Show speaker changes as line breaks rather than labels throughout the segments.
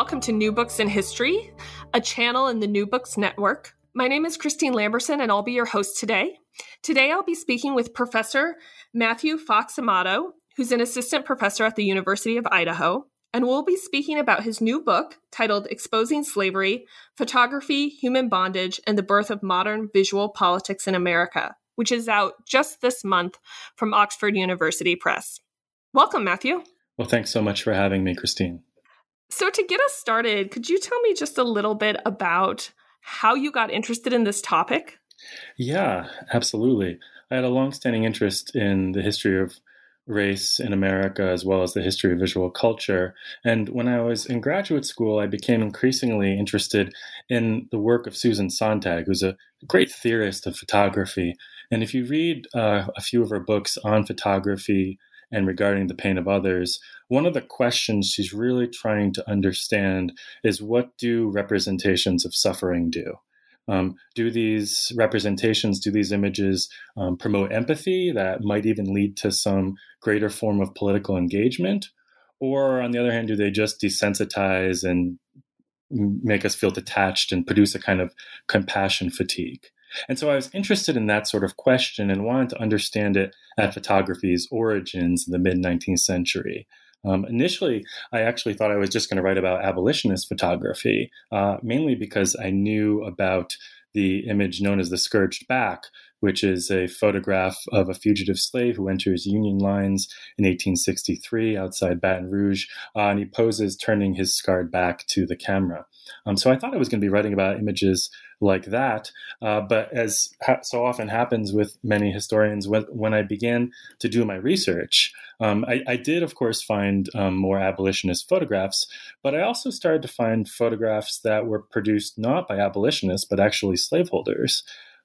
Welcome to New Books in History, a channel in the New Books Network. My name is Christine Lamberson, and I'll be your host today. Today, I'll be speaking with Professor Matthew Fox Amato, who's an assistant professor at the University of Idaho, and we'll be speaking about his new book titled Exposing Slavery Photography, Human Bondage, and the Birth of Modern Visual Politics in America, which is out just this month from Oxford University Press. Welcome, Matthew.
Well, thanks so much for having me, Christine.
So, to get us started, could you tell me just a little bit about how you got interested in this topic?
Yeah, absolutely. I had a longstanding interest in the history of race in America as well as the history of visual culture. And when I was in graduate school, I became increasingly interested in the work of Susan Sontag, who's a great theorist of photography. And if you read uh, a few of her books on photography, and regarding the pain of others, one of the questions she's really trying to understand is what do representations of suffering do? Um, do these representations, do these images um, promote empathy that might even lead to some greater form of political engagement? Or on the other hand, do they just desensitize and make us feel detached and produce a kind of compassion fatigue? And so I was interested in that sort of question and wanted to understand it at photography's origins in the mid 19th century. Um, initially, I actually thought I was just going to write about abolitionist photography, uh, mainly because I knew about the image known as the scourged back, which is a photograph of a fugitive slave who enters Union lines in 1863 outside Baton Rouge, uh, and he poses turning his scarred back to the camera. Um, so I thought I was going to be writing about images like that. Uh, but as ha- so often happens with many historians, when, when I began to do my research, um, I, I, did, of course, find um, more abolitionist photographs, but I also started to find photographs that were produced not by abolitionists, but actually slaveholders.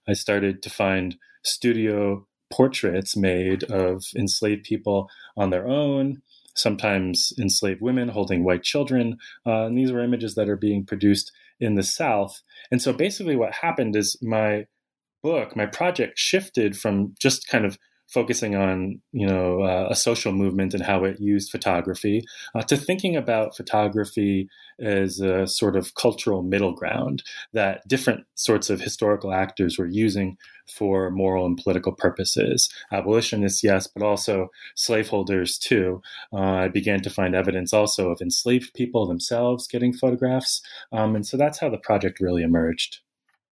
I started to find studio portraits made of enslaved people on their own, sometimes enslaved women holding white children. Uh, and these were images that are being produced in the South. And so basically, what happened is my book, my project shifted from just kind of focusing on you know uh, a social movement and how it used photography uh, to thinking about photography as a sort of cultural middle ground that different sorts of historical actors were using for moral and political purposes. Abolitionists yes but also slaveholders too. Uh, i began to find evidence also of enslaved people themselves getting photographs um, and so that's how the project really emerged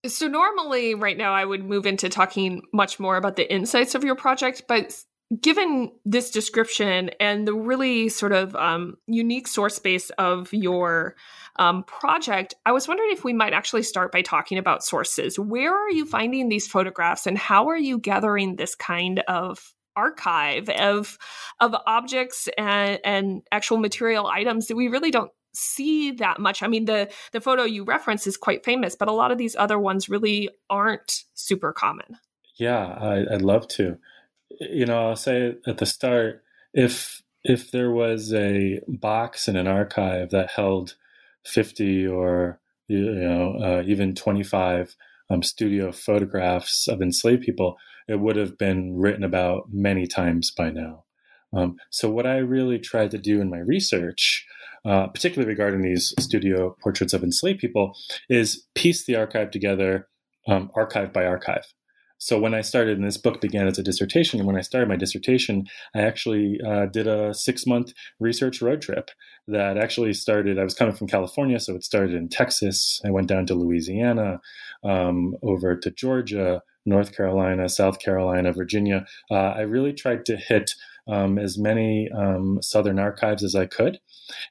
so normally right now I would move into talking much more about the insights of your project, but given this description and the really sort of um, unique source base of your um, project, I was wondering if we might actually start by talking about sources. Where are you finding these photographs, and how are you gathering this kind of archive of of objects and, and actual material items that we really don't see that much. I mean, the the photo you reference is quite famous, but a lot of these other ones really aren't super common.
Yeah, I, would love to. You know, I'll say at the start, if if there was a box in an archive that held fifty or you know uh, even twenty five um, studio photographs of enslaved people, it would have been written about many times by now. Um, so, what I really tried to do in my research uh, particularly regarding these studio portraits of enslaved people, is piece the archive together, um, archive by archive. So when I started, and this book began as a dissertation, and when I started my dissertation, I actually uh, did a six month research road trip that actually started. I was coming from California, so it started in Texas. I went down to Louisiana, um, over to Georgia, North Carolina, South Carolina, Virginia. Uh, I really tried to hit um, as many um, Southern archives as I could.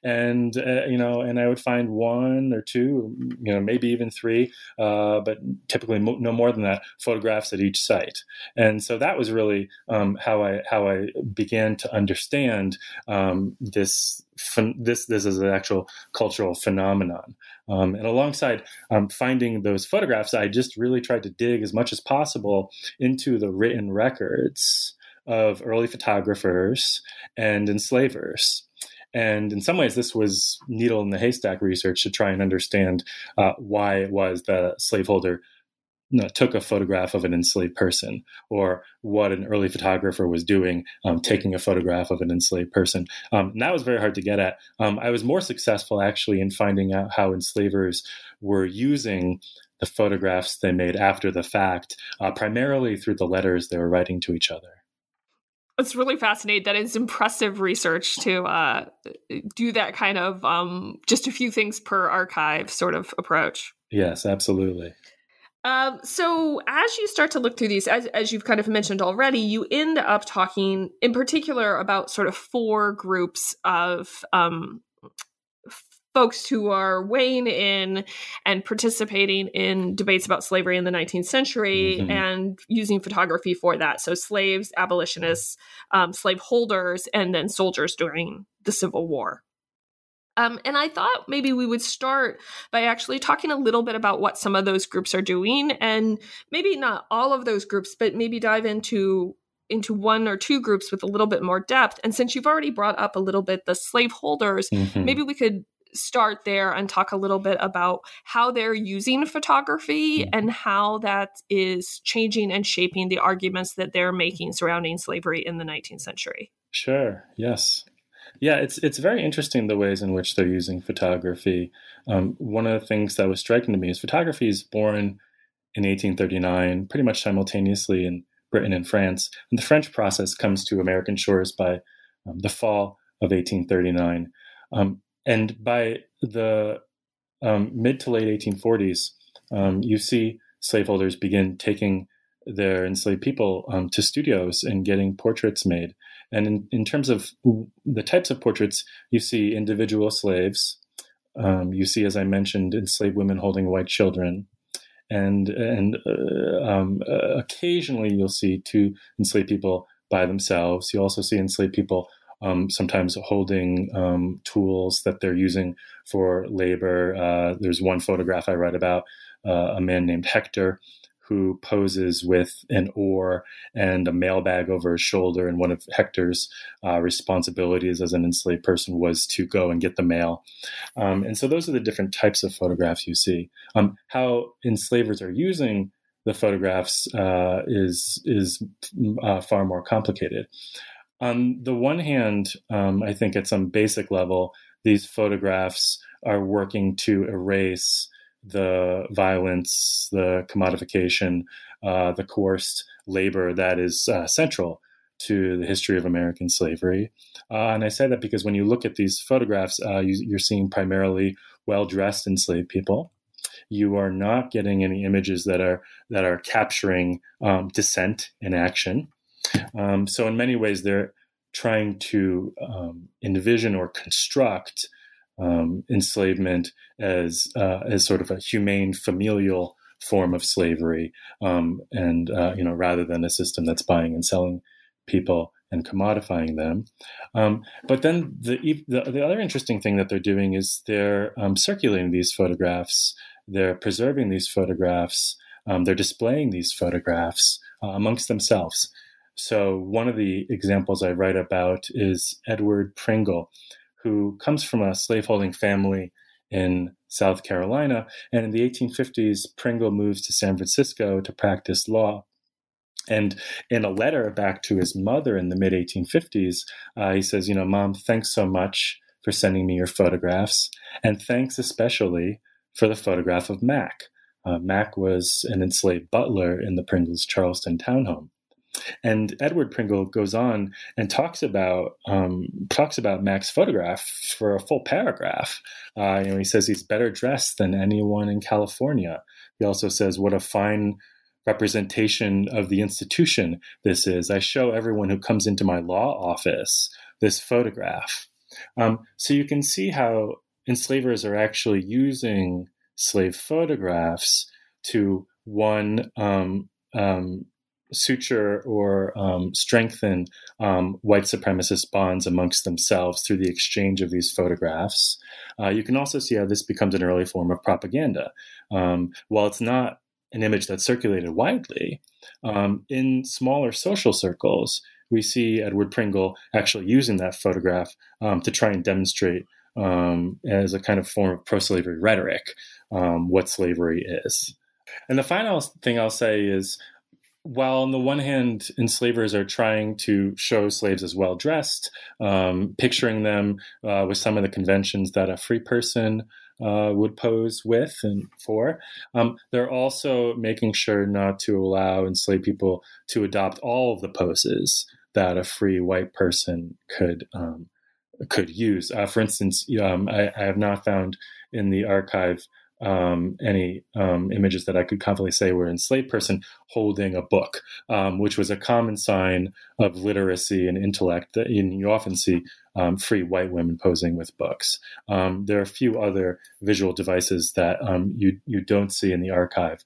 And uh, you know, and I would find one or two, you know, maybe even three, uh, but typically mo- no more than that, photographs at each site. And so that was really um, how I how I began to understand um, this this this is an actual cultural phenomenon. Um, and alongside um, finding those photographs, I just really tried to dig as much as possible into the written records of early photographers and enslavers. And in some ways, this was needle in the haystack research to try and understand uh, why it was a slaveholder you know, took a photograph of an enslaved person, or what an early photographer was doing, um, taking a photograph of an enslaved person. Um, that was very hard to get at. Um, I was more successful actually in finding out how enslavers were using the photographs they made after the fact, uh, primarily through the letters they were writing to each other.
It's really fascinating. That is impressive research to uh, do that kind of um, just a few things per archive sort of approach.
Yes, absolutely.
Um, so as you start to look through these, as, as you've kind of mentioned already, you end up talking in particular about sort of four groups of um, folks who are weighing in and participating in debates about slavery in the 19th century mm-hmm. and using photography for that. So slaves, abolitionists, um, slave holders, and then soldiers during the Civil War. Um, and I thought maybe we would start by actually talking a little bit about what some of those groups are doing, and maybe not all of those groups, but maybe dive into into one or two groups with a little bit more depth. And since you've already brought up a little bit the slaveholders, mm-hmm. maybe we could start there and talk a little bit about how they're using photography mm-hmm. and how that is changing and shaping the arguments that they're making surrounding slavery in the 19th century.
Sure. Yes. Yeah, it's it's very interesting the ways in which they're using photography. Um, one of the things that was striking to me is photography is born in 1839, pretty much simultaneously in Britain and France, and the French process comes to American shores by um, the fall of 1839. Um, and by the um, mid to late 1840s, um, you see slaveholders begin taking their enslaved people um, to studios and getting portraits made. And in, in terms of the types of portraits, you see individual slaves. Um, you see, as I mentioned, enslaved women holding white children. And, and uh, um, uh, occasionally you'll see two enslaved people by themselves. You also see enslaved people um, sometimes holding um, tools that they're using for labor. Uh, there's one photograph I read about uh, a man named Hector who poses with an oar and a mailbag over his shoulder. And one of Hector's uh, responsibilities as an enslaved person was to go and get the mail. Um, and so those are the different types of photographs you see. Um, how enslavers are using the photographs uh, is is uh, far more complicated. On the one hand, um, I think at some basic level, these photographs are working to erase the violence, the commodification, uh, the coerced labor that is uh, central to the history of American slavery. Uh, and I say that because when you look at these photographs, uh, you, are seeing primarily well dressed enslaved people. You are not getting any images that are that are capturing um, dissent in action. Um, so in many ways, they're trying to um, envision or construct um, enslavement as uh, as sort of a humane familial form of slavery, um, and uh, you know rather than a system that's buying and selling people and commodifying them. Um, but then the, the, the other interesting thing that they're doing is they're um, circulating these photographs, they're preserving these photographs, um, they're displaying these photographs uh, amongst themselves. So one of the examples I write about is Edward Pringle, who comes from a slaveholding family in South Carolina. And in the 1850s, Pringle moves to San Francisco to practice law. And in a letter back to his mother in the mid 1850s, uh, he says, You know, mom, thanks so much for sending me your photographs. And thanks especially for the photograph of Mac. Uh, Mac was an enslaved butler in the Pringles Charleston townhome. And Edward Pringle goes on and talks about um, talks about Mac's photograph for a full paragraph. Uh, you know, he says he's better dressed than anyone in California. He also says what a fine representation of the institution this is. I show everyone who comes into my law office this photograph. Um, so you can see how enslavers are actually using slave photographs to one um, um, suture or um, strengthen um, white supremacist bonds amongst themselves through the exchange of these photographs. Uh, you can also see how this becomes an early form of propaganda. Um, while it's not an image that's circulated widely, um, in smaller social circles, we see Edward Pringle actually using that photograph um, to try and demonstrate um, as a kind of form of pro slavery rhetoric what slavery is. And the final thing I'll say is while on the one hand, enslavers are trying to show slaves as well dressed, um, picturing them uh, with some of the conventions that a free person uh, would pose with and for, um, they're also making sure not to allow enslaved people to adopt all of the poses that a free white person could um, could use. Uh, for instance, um, I, I have not found in the archive um, any um, images that I could confidently say were enslaved person holding a book, um, which was a common sign of literacy and intellect that you often see um, free white women posing with books. Um, there are a few other visual devices that um, you you don't see in the archive,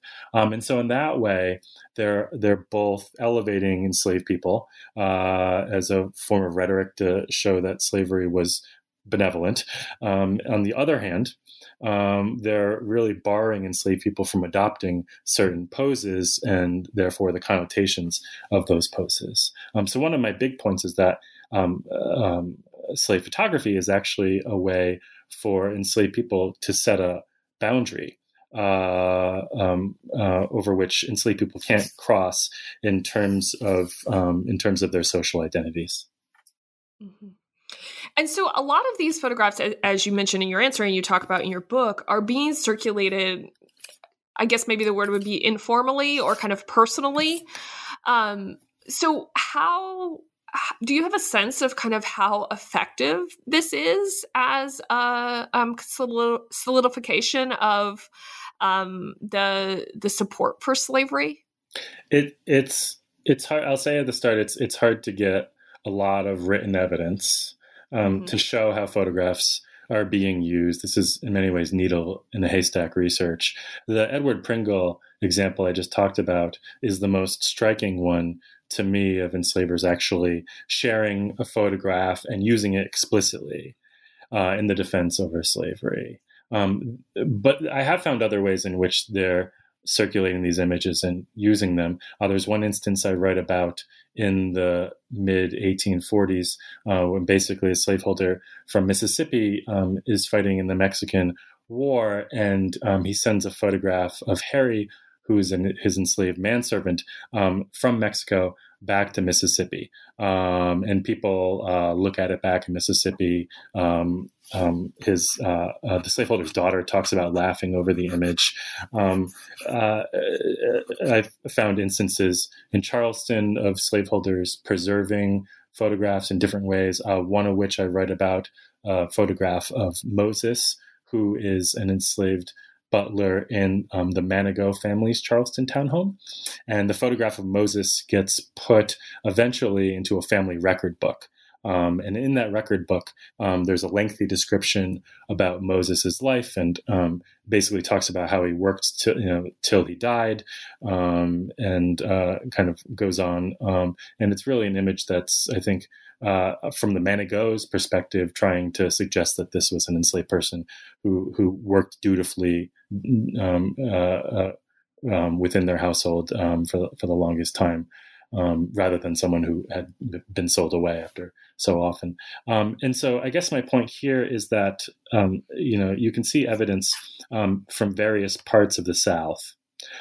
and so in that way, they're they're both elevating enslaved people uh, as a form of rhetoric to show that slavery was benevolent. on the other hand, um, they're really barring enslaved people from adopting certain poses and therefore the connotations of those poses. Um, so, one of my big points is that um, um slave photography is actually a way for enslaved people to set a boundary. Uh, um, uh, over which enslaved people can't cross in terms of um, in terms of their social identities.
Mm-hmm. And so a lot of these photographs, as you mentioned in your answer and you talk about in your book, are being circulated. I guess maybe the word would be informally or kind of personally. Um, so how do you have a sense of kind of how effective this is as a um, solidification of um, the the support for slavery?
It it's it's hard. I'll say at the start, it's it's hard to get a lot of written evidence um, mm-hmm. to show how photographs are being used. This is in many ways needle in the haystack research. The Edward Pringle example I just talked about is the most striking one to me of enslavers actually sharing a photograph and using it explicitly uh, in the defense over slavery. Um, but I have found other ways in which they're circulating these images and using them. Uh, there's one instance I write about in the mid 1840s uh, when basically a slaveholder from Mississippi um, is fighting in the Mexican War, and um, he sends a photograph of Harry, who's an, his enslaved manservant, um, from Mexico back to Mississippi. Um, and people uh, look at it back in Mississippi. Um, um, his uh, uh, the slaveholder's daughter talks about laughing over the image. Um, uh, I've found instances in Charleston of slaveholders preserving photographs in different ways. Uh, one of which I write about a photograph of Moses, who is an enslaved butler in um, the Manigault family's Charleston townhome. And the photograph of Moses gets put eventually into a family record book. Um, and in that record book, um, there's a lengthy description about Moses' life and um, basically talks about how he worked till, you know, till he died um, and uh, kind of goes on. Um, and it's really an image that's, I think, uh, from the Manigault's perspective, trying to suggest that this was an enslaved person who who worked dutifully um, uh, uh, within their household for for the longest time, um, rather than someone who had been sold away after so often. Um, and so, I guess my point here is that um, you know you can see evidence from various parts of the South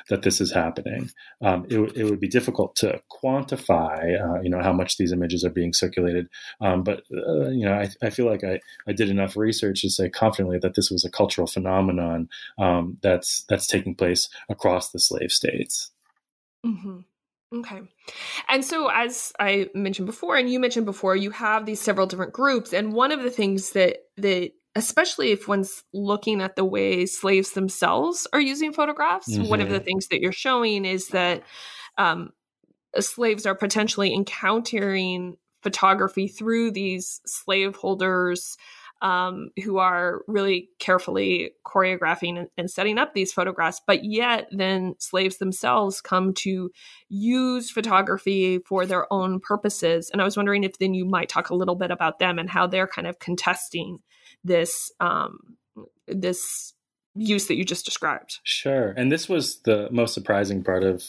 that this is happening. Um, it, it, would be difficult to quantify, uh, you know, how much these images are being circulated. Um, but uh, you know, I, I, feel like I, I did enough research to say confidently that this was a cultural phenomenon um, that's that's taking place across the slave states.
Mm-hmm. Okay. And so, as I mentioned before, and you mentioned before, you have these several different groups, and one of the things that that especially if one's looking at the way slaves themselves are using photographs. Mm-hmm. One of the mm-hmm. things that you're showing is that um, slaves are potentially encountering photography through these slaveholders um, who are really carefully choreographing and, and, setting up these photographs. But yet, then slaves themselves come to use photography for their own purposes. And I was wondering if then you might talk a little bit about them and how they're kind of contesting this um, this use that you just described.
Sure. And this was the most surprising part of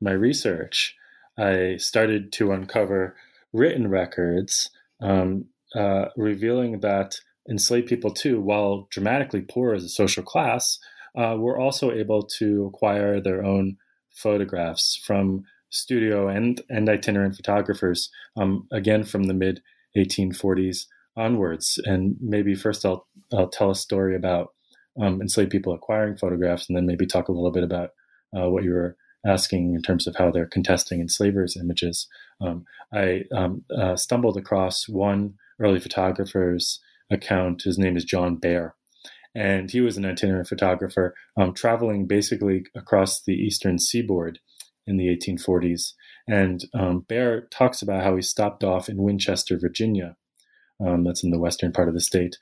my research. I started to uncover written records um, uh, revealing that enslaved people, too, while dramatically poor as a social class, uh, were also able to acquire their own photographs from studio and, and itinerant photographers, um, again from the mid 1840s onwards. And maybe first I'll, I'll tell a story about um, enslaved people acquiring photographs, and then maybe talk a little bit about uh, what you were asking in terms of how they're contesting enslavers' images. Um, I um, uh, stumbled across one early photographer's account. His name is John Behr. And he was an itinerant photographer um, traveling basically across the eastern seaboard in the 1840s. And um, Behr talks about how he stopped off in Winchester, Virginia. Um, that's in the western part of the state.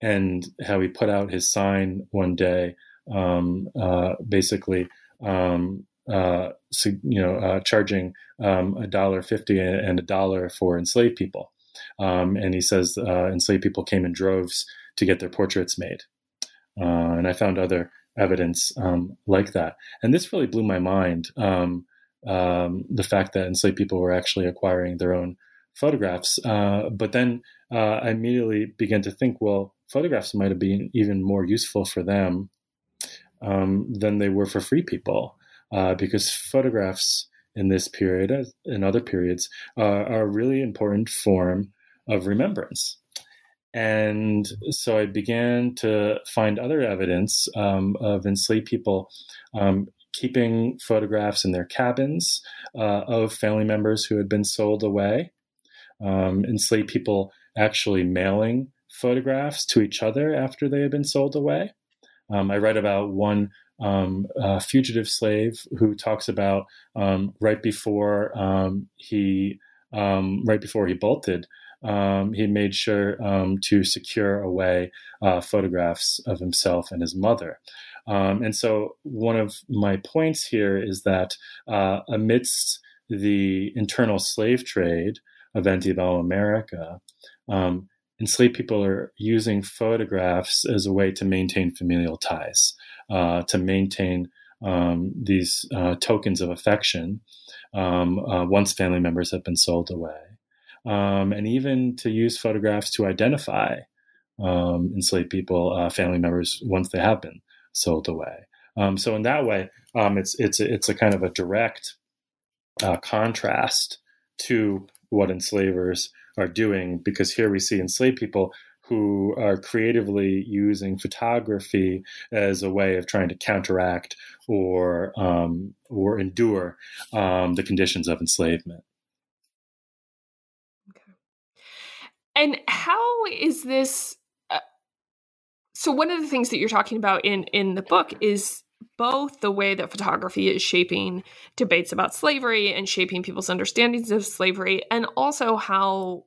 And how he put out his sign one day, um, uh, basically um, uh, you know, uh, charging um, a dollar fifty and a dollar for enslaved people. Um, and he says uh, enslaved people came in droves to get their portraits made. Uh, and I found other evidence um, like that. And this really blew my mind um, um, the fact that enslaved people were actually acquiring their own photographs. Uh, but then uh, I immediately began to think, well, photographs might have been even more useful for them um, than they were for free people. Uh, because photographs in this period and other periods uh, are a really important form of remembrance. And so I began to find other evidence um, of enslaved people um, keeping photographs in their cabins uh, of family members who had been sold away, um, enslaved people actually mailing photographs to each other after they had been sold away. Um, I read about one um, fugitive slave who talks about um, right before um, he um, right before he bolted. Um, he made sure to secure away uh, photographs of himself and his mother. and so, one of my points here is that uh, amidst the internal slave trade of antebellum America, enslaved people are using photographs as a way to maintain familial ties uh, to maintain um, these uh, tokens of affection um, uh, once family members have been sold away, um, and even to use photographs to identify um, enslaved people, uh, family members, once they have been sold away. Um, so in that way, um, it's it's it's a kind of a direct uh, contrast to what enslavers are doing, because here we see enslaved people who are creatively using photography as a way of trying to counteract or um, or endure um, the conditions of enslavement.
Okay. And how is this? Uh, so one of the things that you're talking about in in the book is both the way that photography is shaping debates about slavery and shaping people's understandings of slavery, and also how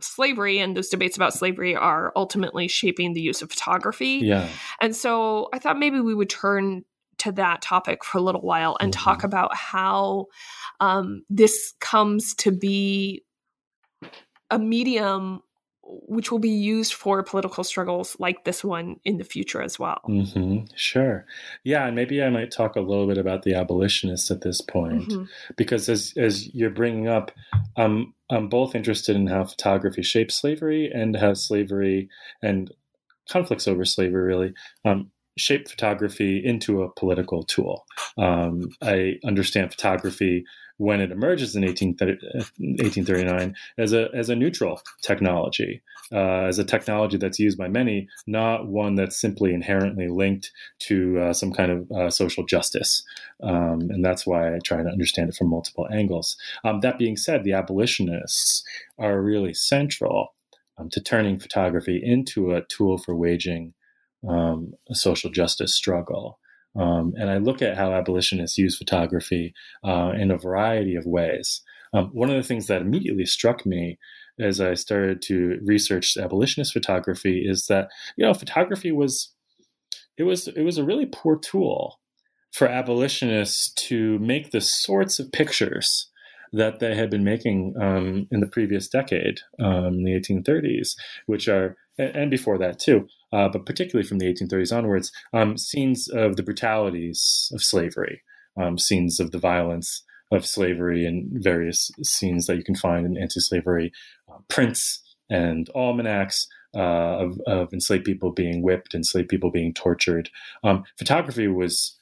slavery and those debates about slavery are ultimately shaping the use of photography.
Yeah.
And so I thought maybe we would turn to that topic for a little while and mm-hmm. talk about how um, this comes to be a medium which will be used for political struggles like this one in the future as well.
Mm-hmm. Sure. Yeah, and maybe I might talk a little bit about the abolitionists at this point, mm-hmm. because as as you're bringing up, um, I'm both interested in how photography shapes slavery and how slavery and conflicts over slavery really um, shape photography into a political tool. Um, I understand photography when it emerges in 1839 as a as a neutral technology, uh, as a technology that's used by many, not one that's simply inherently linked to uh, some kind of uh, social justice. Um, and that's why I try to understand it from multiple angles. Um, that being said, the abolitionists are really central um, to turning photography into a tool for waging um, a social justice struggle. Um, and I look at how abolitionists use photography uh, in a variety of ways. Um, one of the things that immediately struck me as I started to research abolitionist photography is that you know photography was it was it was a really poor tool for abolitionists to make the sorts of pictures that they had been making um, in the previous decade, um, the 1830s, which are and before that too, uh, but particularly from the 1830s onwards, um, scenes of the brutalities of slavery, um, scenes of the violence of slavery, and various scenes that you can find in anti-slavery uh, prints and almanacs. Uh, of, of, enslaved people being whipped, enslaved people being tortured. Um, photography was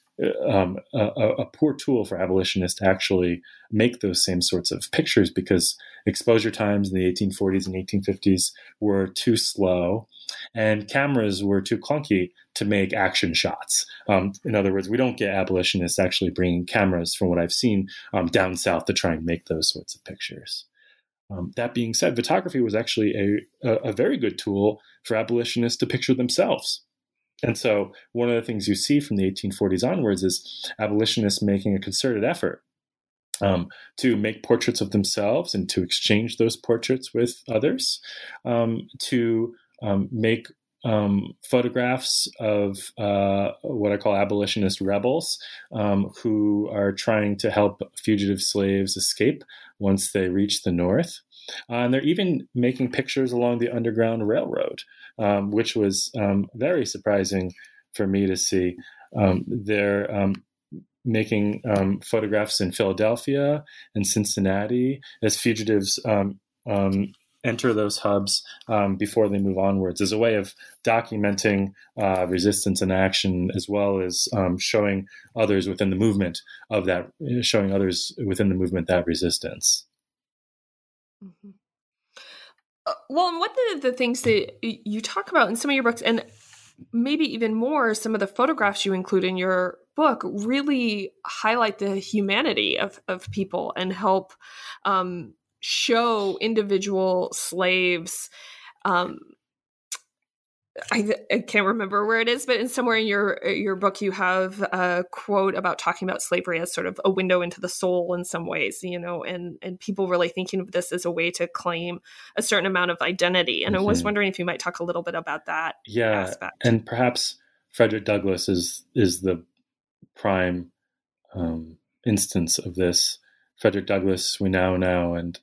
um, a, a, poor tool for abolitionists to actually make those same sorts of pictures because exposure times in the 1840s and 1850s were too slow and cameras were too clunky to make action shots. Um, in other words, we don't get abolitionists actually bringing cameras, from what I've seen, um, down south to try and make those sorts of pictures. Um, that being said, photography was actually a, a, very good tool for abolitionists to picture themselves. And so, one of the things you see from the 1840s onwards is abolitionists making a concerted effort um, to make portraits of themselves and to exchange those portraits with others, um, to um, make um, photographs of uh, what I call abolitionist rebels um, who are trying to help fugitive slaves escape once they reach the North. Uh, and they're even making pictures along the Underground Railroad, um, which was um, very surprising for me to see. Um, they're um, making photographs in Philadelphia and Cincinnati as fugitives um, enter those hubs um, before they move onwards as a way of documenting uh, resistance and action as well as um, showing others within the movement of that showing others within the movement that resistance
mm-hmm. uh, well and one of the things that you talk about in some of your books and maybe even more some of the photographs you include in your book really highlight the humanity of, of people and help um, show individual slaves um, I, I, can't remember where it is, but in somewhere in your your book, you have a quote about talking about slavery as sort of a window into the soul in some ways, you know, and and people really thinking of this as a way to claim a certain amount of identity. And mm-hmm. I was mm-hmm. wondering if you might talk a little bit about that.
Yeah, aspect. and perhaps Frederick Douglass is is the prime um, instance of this. Frederick Douglass, we now know, and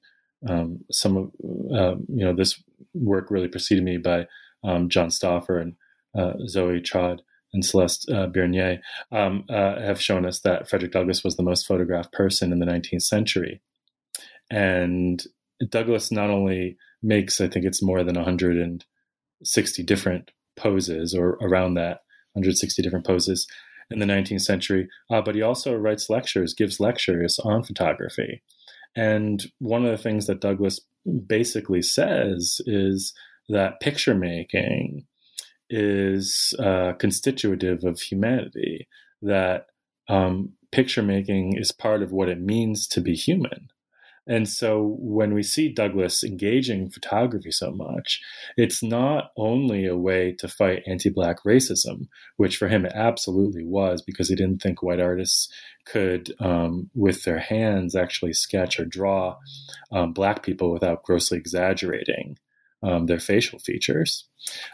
um, some of uh, you know this work really preceded me by um, John Stauffer and uh, Zoe Trodd and Celeste uh, Bernier um, uh, have shown us that Frederick Douglass was the most photographed person in the 19th century, and Douglass not only makes I think it's more than 160 different poses or around that 160 different poses in the 19th century, uh, but he also writes lectures, gives lectures on photography. And one of the things that Douglass basically says is that picture making is uh, constitutive of humanity, that um, picture making is part of what it means to be human. And so when we see Douglass engaging photography so much, it's not only a way to fight anti Black racism, which for him it absolutely was because he didn't think white artists could, um, with their hands, actually sketch or draw um, Black people without grossly exaggerating um, their facial features.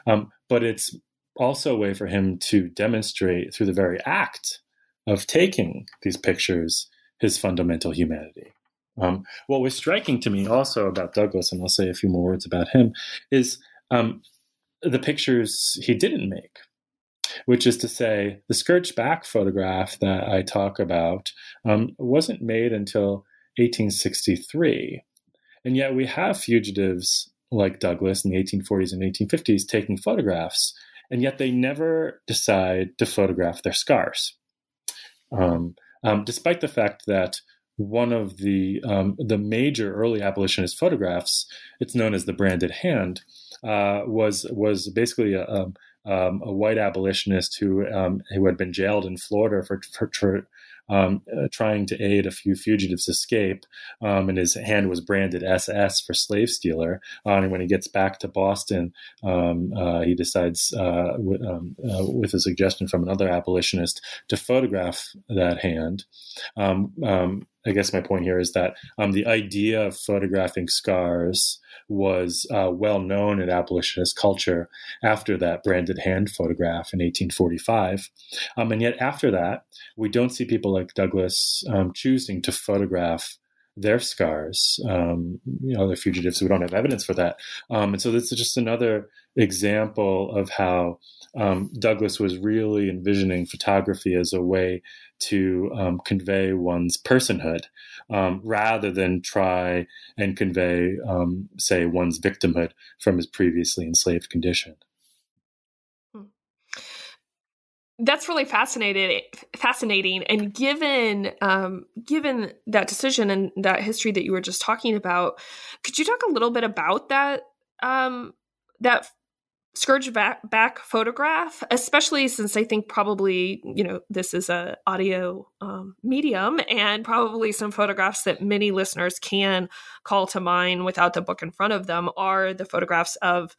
Um, but it's also a way for him to demonstrate through the very act of taking these pictures his fundamental humanity. Um, what was striking to me also about Douglass, and I'll say a few more words about him, is um, the pictures he didn't make, which is to say, the scourged back photograph that I talk about um, wasn't made until 1863. And yet we have fugitives like Douglass in the 1840s and 1850s taking photographs, and yet they never decide to photograph their scars. Um, um, despite the fact that one of the um, the major early abolitionist photographs. It's known as the branded hand. Uh, was was basically a, a, um, a white abolitionist who um, who had been jailed in Florida for, for, for um, uh, trying to aid a few fugitives escape, um, and his hand was branded SS for slave stealer. Uh, and when he gets back to Boston, um, uh, he decides, uh, w- um, uh, with a suggestion from another abolitionist, to photograph that hand. I guess my point here is that um, the idea of photographing scars was uh, well known in abolitionist culture after that branded hand photograph in 1845. Um, and yet, after that, we don't see people like Douglass um, choosing to photograph their scars. Um, you know, they're fugitives. We don't have evidence for that. Um, and so this is just another example of how um, Douglass was really envisioning photography as a way to um, convey one's personhood um, rather than try and convey, um, say, one's victimhood from his previously enslaved condition. Hmm.
That's really fascinating. Fascinating, and given um, given that decision and that history that you were just talking about, could you talk a little bit about that um, that scourge back, back photograph especially since i think probably you know this is a audio um, medium and probably some photographs that many listeners can call to mind without the book in front of them are the photographs of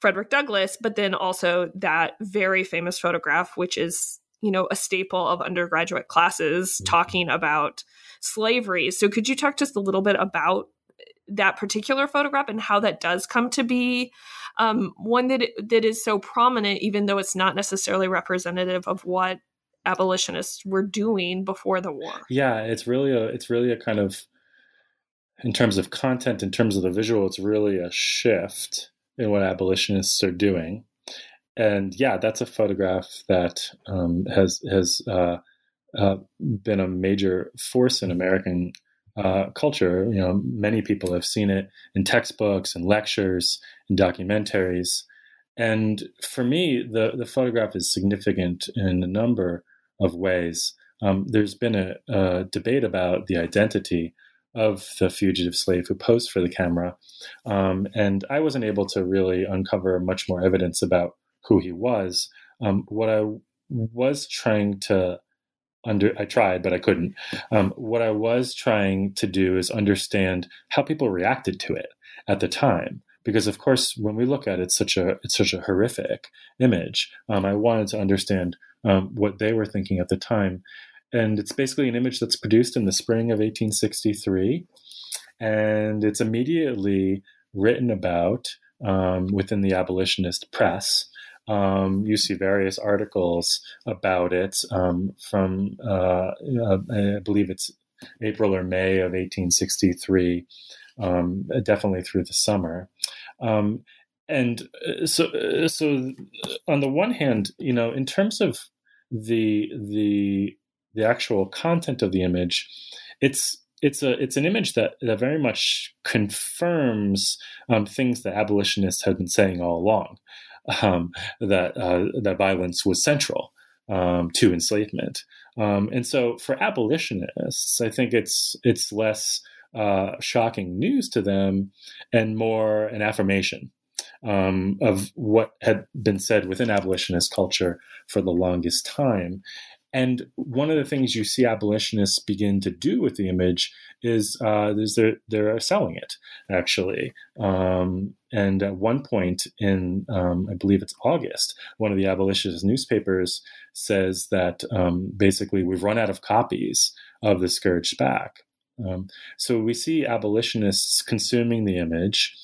frederick douglass but then also that very famous photograph which is you know a staple of undergraduate classes mm-hmm. talking about slavery so could you talk just a little bit about that particular photograph and how that does come to be um, one that that is so prominent, even though it's not necessarily representative of what abolitionists were doing before the war.
Yeah, it's really a it's really a kind of in terms of content, in terms of the visual, it's really a shift in what abolitionists are doing. And yeah, that's a photograph that um, has has uh, uh, been a major force in American uh, culture. You know, many people have seen it in textbooks and lectures and documentaries. And for me, the, the photograph is significant in a number of ways. Um, there's been a, a, debate about the identity of the fugitive slave who posed for the camera. Um, and I wasn't able to really uncover much more evidence about who he was. Um, what I was trying to under I tried, but I couldn't. Um, what I was trying to do is understand how people reacted to it at the time, because of course, when we look at it, it's such a it's such a horrific image. Um, I wanted to understand um, what they were thinking at the time, and it's basically an image that's produced in the spring of 1863, and it's immediately written about um, within the abolitionist press. Um, you see various articles about it um, from, uh, uh, I believe it's April or May of 1863, um, definitely through the summer. Um, and uh, so, uh, so on the one hand, you know, in terms of the the the actual content of the image, it's it's a it's an image that that very much confirms um, things that abolitionists had been saying all along um, that uh, that violence was central um, to enslavement. Um, and so, for abolitionists, I think it's it's less uh, shocking news to them and more an affirmation um, of what had been said within abolitionist culture for the longest time. And one of the things you see abolitionists begin to do with the image is, uh, is they're, they're selling it, actually. Um, and at one point in, um, I believe it's August, one of the abolitionist newspapers says that um, basically we've run out of copies of The Scourged Back. Um, so we see abolitionists consuming the image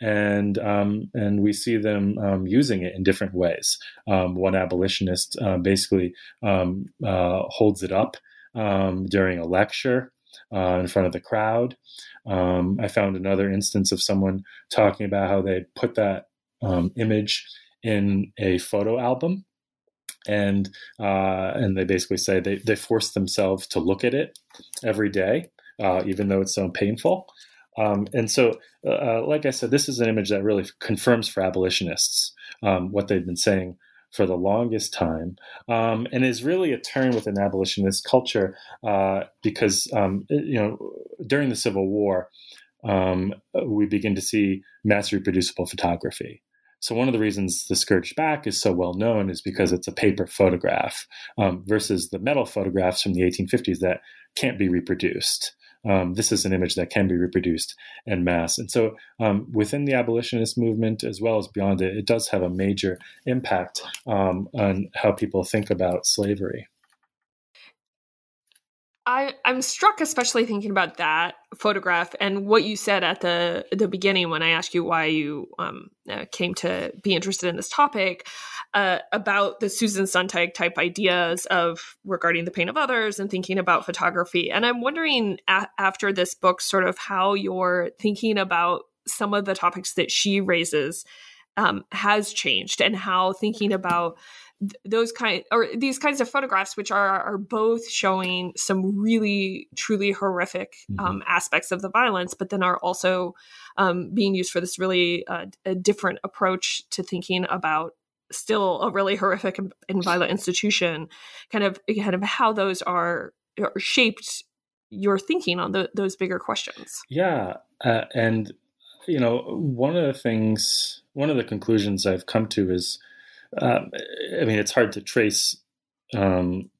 and um, and we see them um, using it in different ways. Um, one abolitionist uh, basically um, uh, holds it up um, during a lecture uh, in front of the crowd. Um, I found another instance of someone talking about how they put that image in a photo album. And uh, and they basically say they, they force themselves to look at it every day, uh, even though it's so painful. Um, and so, uh, uh, like I said, this is an image that really confirms for abolitionists um, what they've been saying for the longest time, um, and is really a turn within abolitionist culture uh, because um, you know during the Civil War um, we begin to see mass reproducible photography. So one of the reasons the scourged back is so well known is because it's a paper photograph um, versus the metal photographs from the 1850s that can't be reproduced um, this is an image that can be reproduced en masse. And so, um, within the abolitionist movement, as well as beyond it, it does have a major impact um, on how people think about slavery.
I, I'm struck, especially thinking about that photograph and what you said at the the beginning when I asked you why you um, uh, came to be interested in this topic uh, about the Susan Sontag type ideas of regarding the pain of others and thinking about photography. And I'm wondering a- after this book, sort of how you're thinking about some of the topics that she raises um, has changed and how thinking about those kind or these kinds of photographs which are are both showing some really truly horrific mm-hmm. um, aspects of the violence but then are also um, being used for this really uh, a different approach to thinking about still a really horrific and violent institution kind of kind of how those are, are shaped your thinking on the, those bigger questions.
Yeah uh, and you know one of the things one of the conclusions i've come to is um, I mean, it's hard to trace um,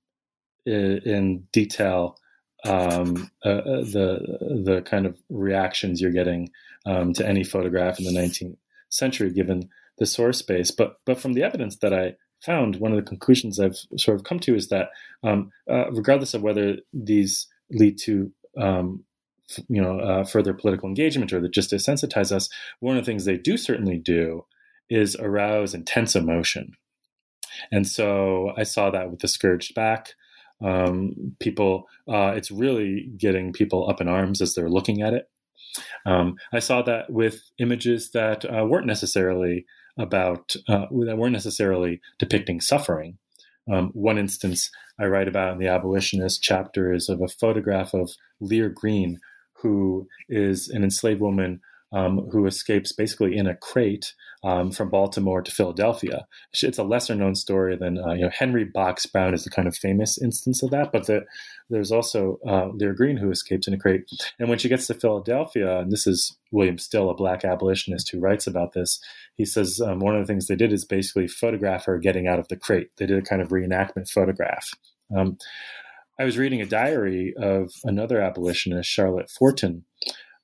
in, detail um, uh, uh, the the kind of reactions you're getting um, to any photograph in the 19th century, given the source space. But but from the evidence that I found, one of the conclusions I've sort of come to is that um, uh, regardless of whether these lead to um, you know uh, further political engagement or that just desensitize us, one of the things they do certainly do is arouse intense emotion. And so I saw that with the scourged back. Um, people, uh, it's really getting people up in arms as they're looking at it. Um, I saw that with images that uh, weren't necessarily about, uh, that weren't necessarily depicting suffering. Um, one instance I write about in the abolitionist chapter is of a photograph of Lear Green, who is an enslaved woman um, who escapes basically in a crate um, from Baltimore to Philadelphia. It's a lesser known story than uh, you know Henry Box Brown is the kind of famous instance of that, but the, there's also uh, Lear Green who escapes in a crate. And when she gets to Philadelphia, and this is William Still, a black abolitionist who writes about this, he says um, one of the things they did is basically photograph her getting out of the crate. They did a kind of reenactment photograph. Um, I was reading a diary of another abolitionist, Charlotte Forten,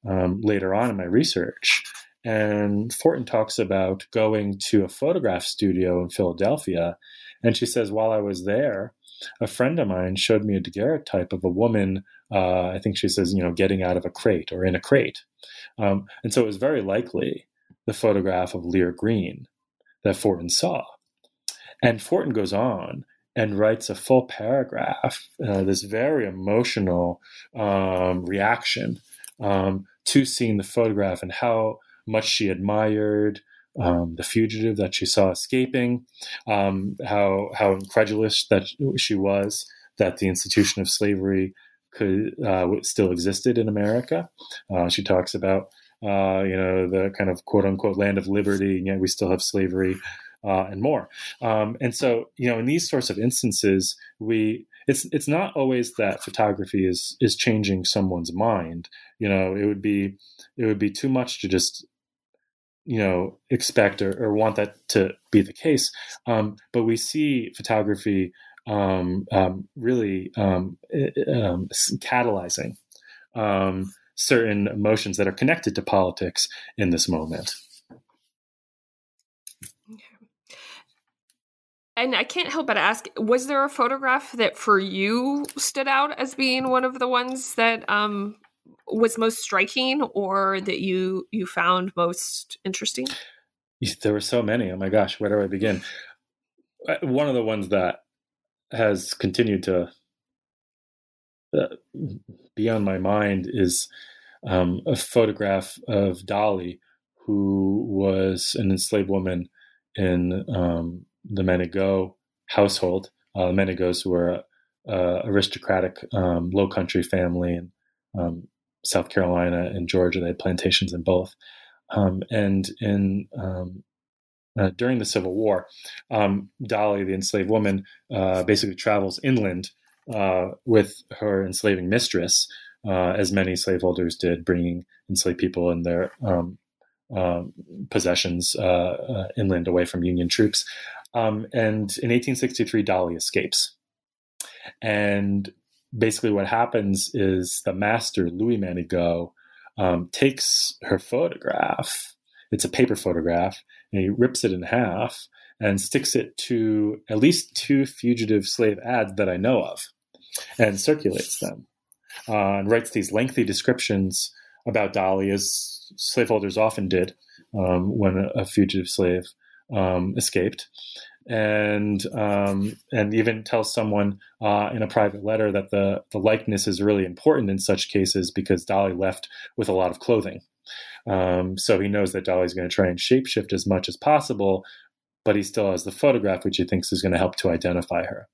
um, later on in my research. And Forten talks about going to a photograph studio in Philadelphia. And she says, while I was there, a friend of mine showed me a daguerreotype of a woman, uh, I think she says, you know, getting out of a crate or in a crate. Um, and so it was very likely the photograph of Lear Green that Forten saw. And Forten goes on and writes a full paragraph, uh, this very emotional um, reaction um, to seeing the photograph and how much she admired um, the fugitive that she saw escaping, um, how how incredulous that she was that the institution of slavery could uh, still existed in America. Uh, she talks about uh, you know the kind of quote unquote land of liberty, and yet we still have slavery. Uh, and more, um, and so you know, in these sorts of instances, we it's it's not always that photography is is changing someone's mind. You know, it would be it would be too much to just you know expect or, or want that to be the case. Um, but we see photography um, um, really um, um, catalyzing um, certain emotions that are connected to politics in this moment.
And I can't help but ask: Was there a photograph that, for you, stood out as being one of the ones that um, was most striking, or that you you found most interesting?
There were so many. Oh my gosh, where do I begin? Uh, one of the ones that has continued to uh, be on my mind is um, a photograph of Dolly, who was an enslaved woman in um, the Manigault household. Uh, the Manigaults were a, a aristocratic um, low country family in um, South Carolina and Georgia. They had plantations in both. Um, and in um, uh, during the Civil War, um, Dolly, the enslaved woman, uh, basically travels inland uh, with her enslaving mistress, uh, as many slaveholders did, bringing enslaved people and their um, um, possessions uh, uh, inland away from Union troops. Um, and in 1863, Dolly escapes. And basically, what happens is the master, Louis Manigault, um, takes her photograph. It's a paper photograph, and he rips it in half and sticks it to at least two fugitive slave ads that I know of and circulates them. uh, and writes these lengthy descriptions about Dolly, as slaveholders often did um, when a, fugitive slave um, escaped. And um, and even tells someone uh, in a private letter that the the likeness is really important in such cases because Dolly left with a lot of clothing, um, so he knows that Dolly's going to try and shapeshift as much as possible, but he still has the photograph, which he thinks is going to help to identify her.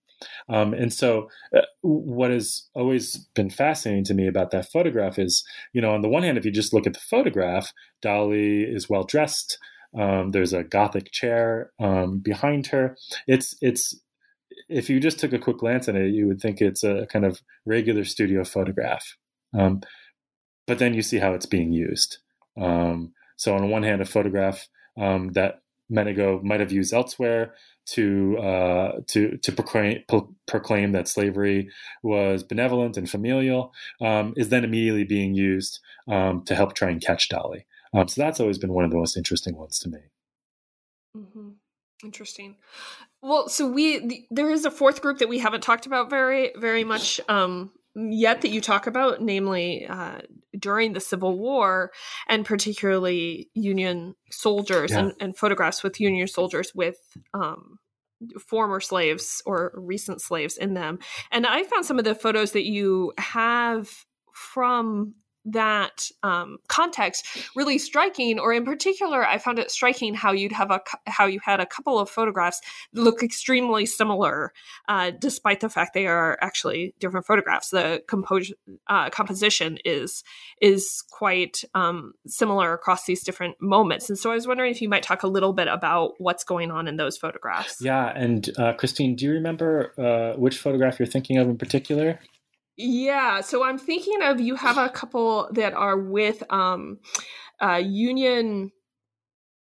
Um, and so, uh, what has always been fascinating to me about that photograph is, you know, on the one hand, if you just look at the photograph, Dolly is well dressed. Um, there's a gothic chair um, behind her. It's it's if you just took a quick glance at it, you would think it's a kind of regular studio photograph. Um, but then you see how it's being used. Um, so on one hand, a photograph um, that Manigault might have used elsewhere to uh, to to proclaim, proclaim that slavery was benevolent and familial um, is then immediately being used um, to help try and catch Dolly. Um, so that's always been one of the most interesting ones to me.
Mm-hmm. Interesting. Well, so we the, there is a fourth group that we haven't talked about very very much um, yet that you talk about, namely uh, during the Civil War, and particularly Union soldiers yeah. and, and, photographs with Union soldiers with um, former slaves or recent slaves in them. And I found some of the photos that you have from that um, context really striking or in particular i found it striking how you'd have a how you had a couple of photographs look extremely similar uh, despite the fact they are actually different photographs. The compos- uh, composition is is quite um, similar across these different moments. And so i was wondering if you might talk a little bit about what's going on in those photographs.
Yeah and uh, christine do you remember uh, which photograph you're thinking of in particular
yeah, so I'm thinking of you have a couple that are with um uh Union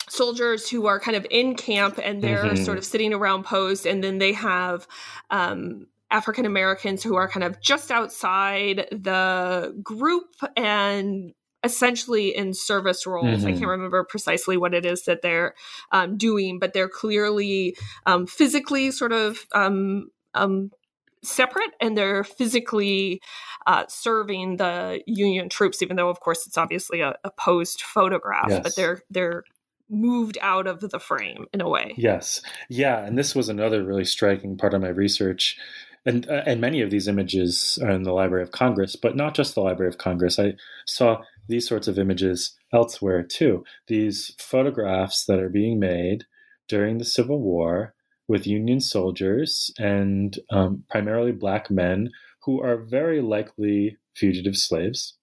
soldiers who are kind of in camp and they're mm-hmm. sort of sitting around posed and then they have um African Americans who are kind of just outside the group and essentially in service roles. Mm-hmm. I can't remember precisely what it is that they're um, doing, but they're clearly um, physically sort of um, um, separate and they're physically uh, serving the Union troops, even though, of course, it's obviously a, a posed photograph, yes. but they're they're moved out of the frame in a way.
Yes, yeah, and this was another really striking part of my research. And, uh, and many of these images are in the Library of Congress, but not just the Library of Congress. I saw these sorts of images elsewhere too. These photographs that are being made during the Civil War with Union soldiers and um, primarily black men who are very likely fugitive slaves,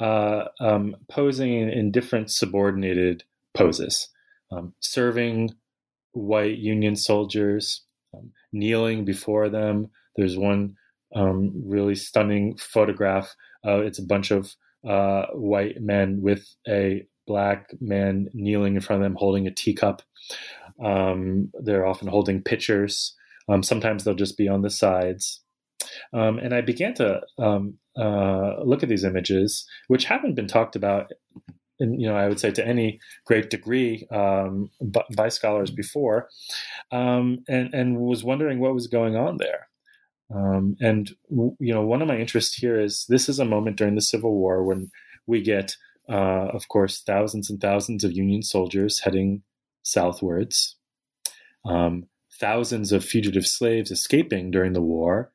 uh, um, posing in, different subordinated poses, um, serving white Union soldiers, um, kneeling before them. There's one um, really stunning photograph. Uh, it's a bunch of uh, white men with a black man kneeling in front of them holding a teacup. Um, they're often holding pitchers. Um, sometimes they'll just be on the sides. Um, and I began to um, uh, look at these images, which haven't been talked about, in, you know, I would say to any great degree um, by scholars before, um, and and was wondering what was going on there. And you know, one of my interests here is this is a moment during the Civil War when we get, uh, of course, thousands and thousands of Union soldiers heading southwards, um, thousands of fugitive slaves escaping during the war,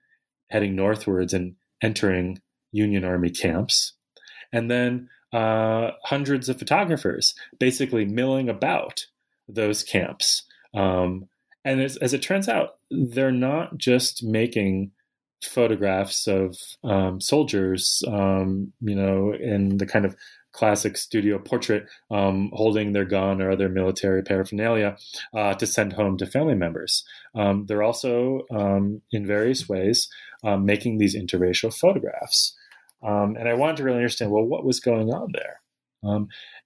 heading northwards and entering Union Army camps, and then uh, hundreds of photographers basically milling about those camps. Um, and as, as, it turns out, they're not just making photographs of um, soldiers, um, you know, in the kind of classic studio portrait um, holding their gun or other military paraphernalia uh, to send home to family members. Um, they're also, um, in various ways, um, making these interracial photographs. Um, and I wanted to really understand well, what was going on there?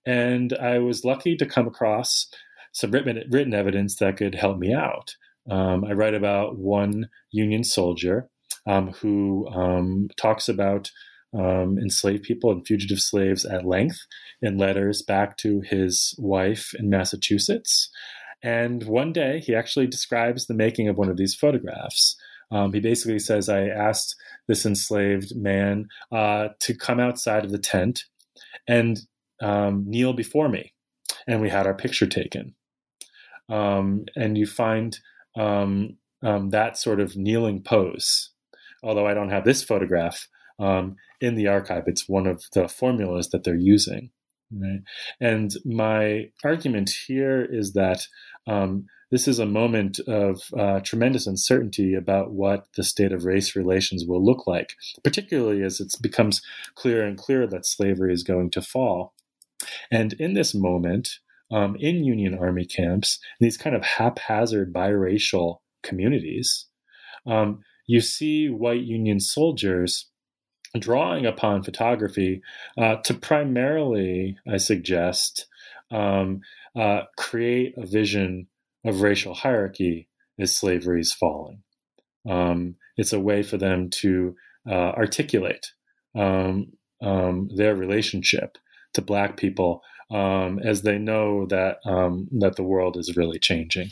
And I was lucky to come across some written, written evidence that could help me out. I write about one Union soldier who talks about um, enslaved people and fugitive slaves at length in letters back to his wife in Massachusetts. And one day he actually describes the making of one of these photographs. Um, he basically says, I asked this enslaved man uh, to come outside of the tent and um, kneel before me. And we had our picture taken. Um, and you find um, um, that sort of kneeling pose, although I don't have this photograph um, in the archive, it's one of the formulas that they're using. Right? And my argument here is that um, this is a moment of uh, tremendous uncertainty about what the state of race relations will look like, particularly as it becomes clearer and clearer that slavery is going to fall. And in this moment, um, in Union Army camps, these kind of haphazard biracial communities, um, you see white Union soldiers drawing upon photography uh, to primarily, I suggest, um, uh, create a vision of racial hierarchy as slavery is falling. Um, it's a way for them to uh, articulate um, um their relationship to Black people um, as they know that um, that the world is really changing.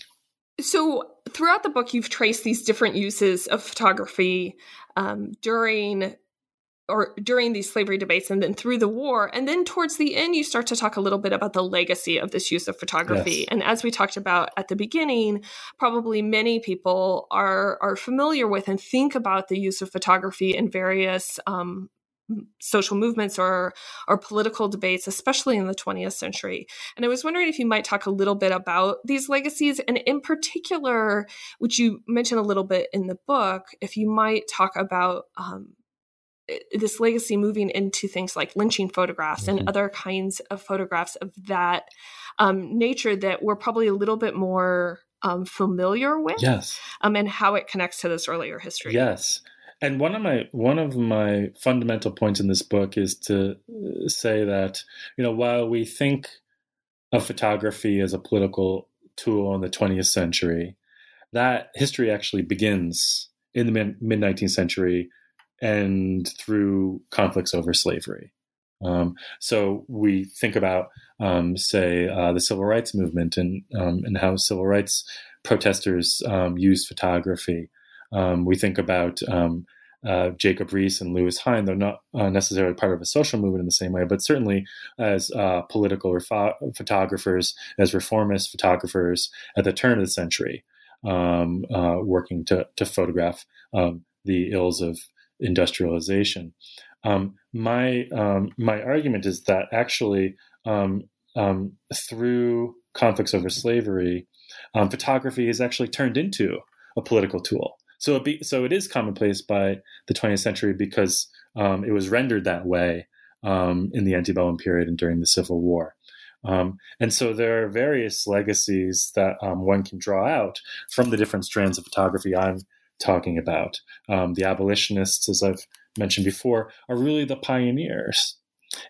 So, throughout the book, you've traced these different uses of photography um, during or during these slavery debates and then through the war. And then towards the end, you start to talk a little bit about the legacy of this use of photography. Yes. And as we talked about at the beginning, probably many people are are familiar with and think about the use of photography in various um, social movements or or political debates especially in the 20th century and i was wondering if you might talk a little bit about these legacies and in particular which you mentioned a little bit in the book if you might talk about um, this legacy moving into things like lynching photographs mm-hmm. and other kinds of photographs of that um, nature that we're probably a little bit more um, familiar with
yes.
um, and how it connects to this earlier history.
Yes. And one of my one of my fundamental points in this book is to uh, say that you know while we think of photography as a political tool in the 20th century that history actually begins in the mid 19th century and through conflicts over slavery. Um, so we think about, um, say, uh, the civil rights movement and um, and how civil rights protesters um, used photography. Um, we think about um, uh, Jacob Riis and Lewis Hine, though not uh, necessarily part of a social movement in the same way, but certainly as uh, political refo- photographers, as reformist photographers at the turn of the century, uh, working to to photograph the ills of industrialization. Um, my um, my argument is that actually um, um through conflicts over slavery, um, photography is actually turned into a political tool. So it be, so it is commonplace by the 20th century because it was rendered that way in the antebellum period and during the Civil War. Um, and so there are various legacies that um, one can draw out from the different strands of photography I'm talking about. Um, the abolitionists, as I've mentioned before, are really the pioneers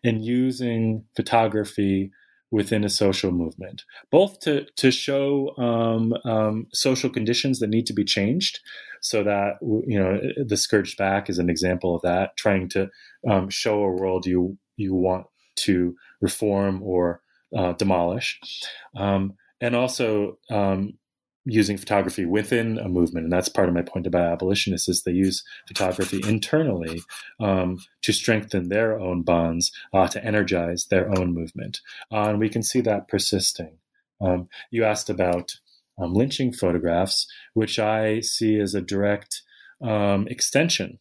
in using photography within a social movement, both to to show um, um, social conditions that need to be changed, so that you know the scourged back is an example of that, trying to um, show a world you you want to reform or uh, demolish, um, and also um, using photography within a movement, and that's part of my point about abolitionists is they use photography internally um, to strengthen their own bonds, uh, to energize their own movement, uh, and we can see that persisting. Um, you asked about um, lynching photographs, which I see as a direct um, extension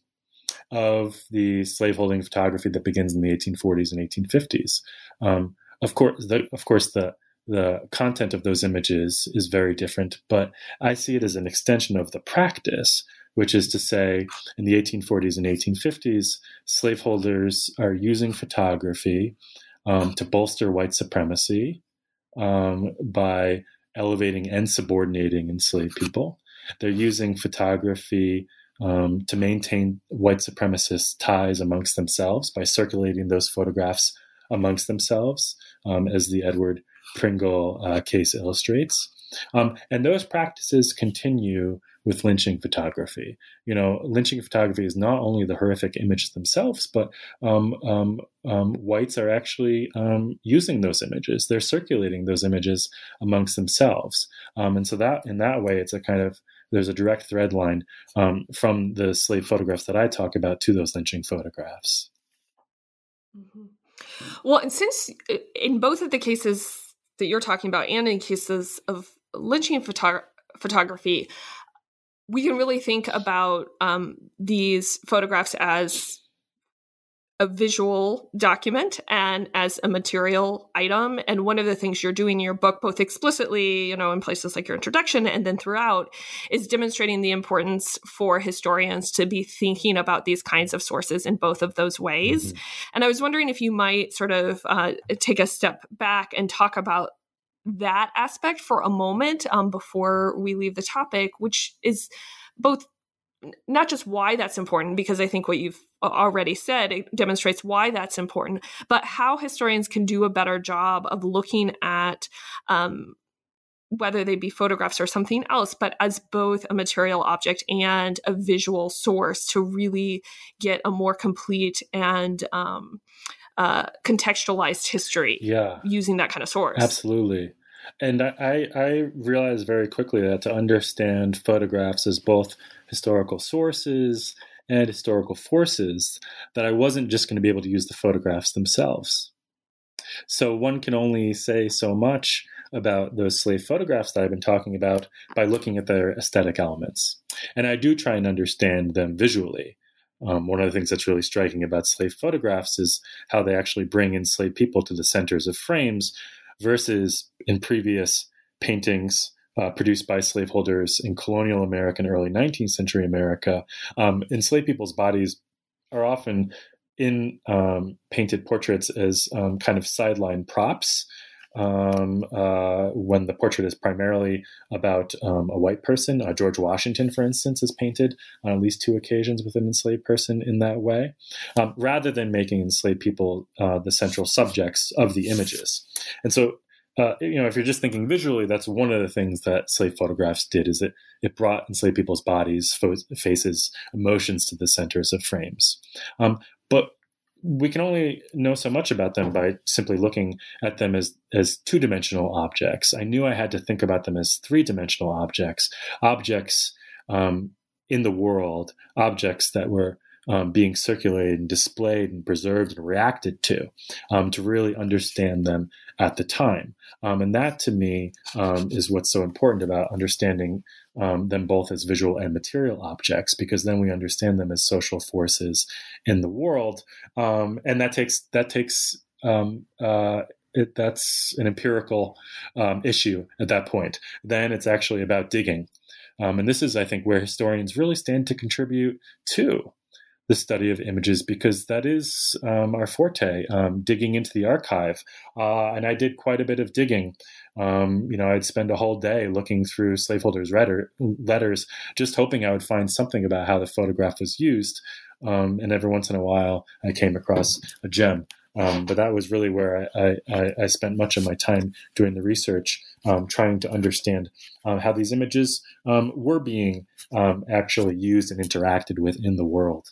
of the slaveholding photography that begins in the 1840s and 1850s. Um, of course, the, of course, the the content of those images is very different, but I see it as an extension of the practice, which is to say, in the 1840s and 1850s, slaveholders are using photography um, to bolster white supremacy um, by elevating and subordinating enslaved people. They're using photography um, to maintain white supremacist ties amongst themselves by circulating those photographs amongst themselves, um, as the Edward Pringle uh, case illustrates. Um, and those practices continue with lynching photography. You know, lynching photography is not only the horrific images themselves, but um, um, um whites are actually um, using those images. They're circulating those images amongst themselves, um, and so that in that way, it's a kind of there's a direct thread line from the slave photographs that I talk about to those lynching photographs.
Mm-hmm. Well, and since uh, in both of the cases that you're talking about, and in cases of lynching photo- photography, we can really think about um, these photographs as a visual document and as a material item. And one of the things you're doing in your book, both explicitly, you know, in places like your introduction and then throughout, is demonstrating the importance for historians to be thinking about these kinds of sources in both of those ways. Mm-hmm. And I was wondering if you might sort of uh, take a step back and talk about that aspect for a moment um, before we leave the topic, which is both not just why that's important, because I think what you've already said it demonstrates why that's important, but how historians can do a better job of looking at um, whether they be photographs or something else, but as both a material object and a visual source to really get a more complete and um, uh, contextualized history.
Yeah,
using that kind of source.
Absolutely. And I, I realized very quickly that to understand photographs as both historical sources and historical forces, that I wasn't just going to be able to use the photographs themselves. So one can only say so much about those slave photographs that I've been talking about by looking at their aesthetic elements. And I do try and understand them visually. Um, one of the things that's really striking about slave photographs is how they actually bring enslaved people to the centers of frames versus in previous paintings uh, produced by slaveholders in colonial America and early 19th century America, um, enslaved people's bodies are often in um, painted portraits as um, kind of sideline props. Um, uh, when the portrait is primarily about um, a white person, uh, George Washington, for instance, is painted on at least two occasions with an enslaved person in that way, um, rather than making enslaved people uh, the central subjects of the images. And so uh, you know, if you're just thinking visually, that's one of the things that slave photographs did is it it brought enslaved people's bodies, fo- faces, emotions to the centers of frames. Um, but we can only know so much about them by simply looking at them as as two dimensional objects. I knew I had to think about them as three dimensional objects, objects um, in the world, objects that were um, being circulated and displayed and preserved and reacted to um, to really understand them at the time. Um, and that to me um, is what's so important about understanding um, them both as visual and material objects, because then we understand them as social forces in the world. Um, and that takes, that takes, uh, it, that's an empirical issue at that point. Then it's actually about digging. Um, and this is, I think, where historians really stand to contribute too the study of images because that is um, our forte, um, digging into the archive. Uh, and I did quite a bit of digging. Um, you know, I'd spend a whole day looking through slaveholders' letter, letters, just hoping I would find something about how the photograph was used. Um, and every once in a while, I came across a gem. Um, but that was really where I, I, I, spent much of my time doing the research, um, trying to understand uh, how these images were being actually used and interacted with in the world.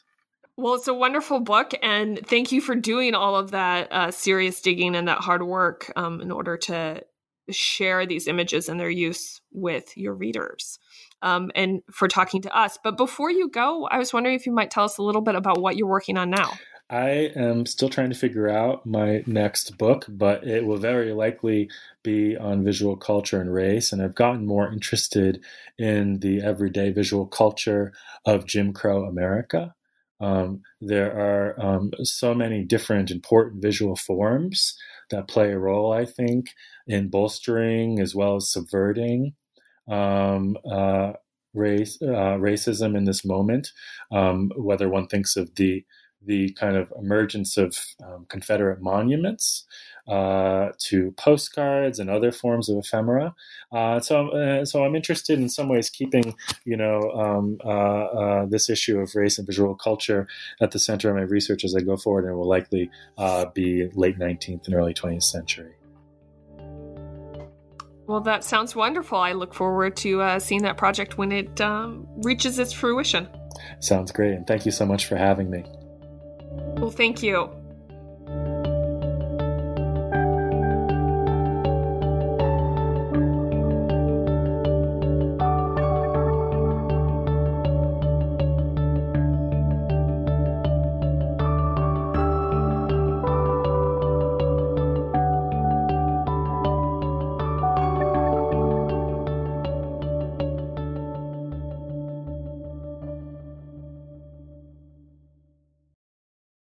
Well, it's a wonderful book, and thank you for doing all of that uh, serious digging and that hard work um, in order to share these images and their use with your readers. Um, and for talking to us. But before you go, I was wondering if you might tell us a little bit about what you're working on now.
I am still trying to figure out my next book, but it will very likely be on visual culture and race. And I've gotten more interested in the everyday visual culture of Jim Crow America. Um, there are um, so many different important visual forms that play a role, I think, in bolstering as well as subverting um, uh, race uh, racism in this moment. Um, whether one thinks of the the kind of emergence of um, Confederate monuments uh, to postcards and other forms of ephemera. Uh, so, uh, so I'm interested in some ways keeping, you know, um, uh, uh, this issue of race and visual culture at the center of my research as I go forward, and will likely uh, be late 19th and early 20th century.
Well, that sounds wonderful. I look forward to seeing that project when it um, reaches its fruition.
Sounds great, and thank you so much for having me.
Well, thank you.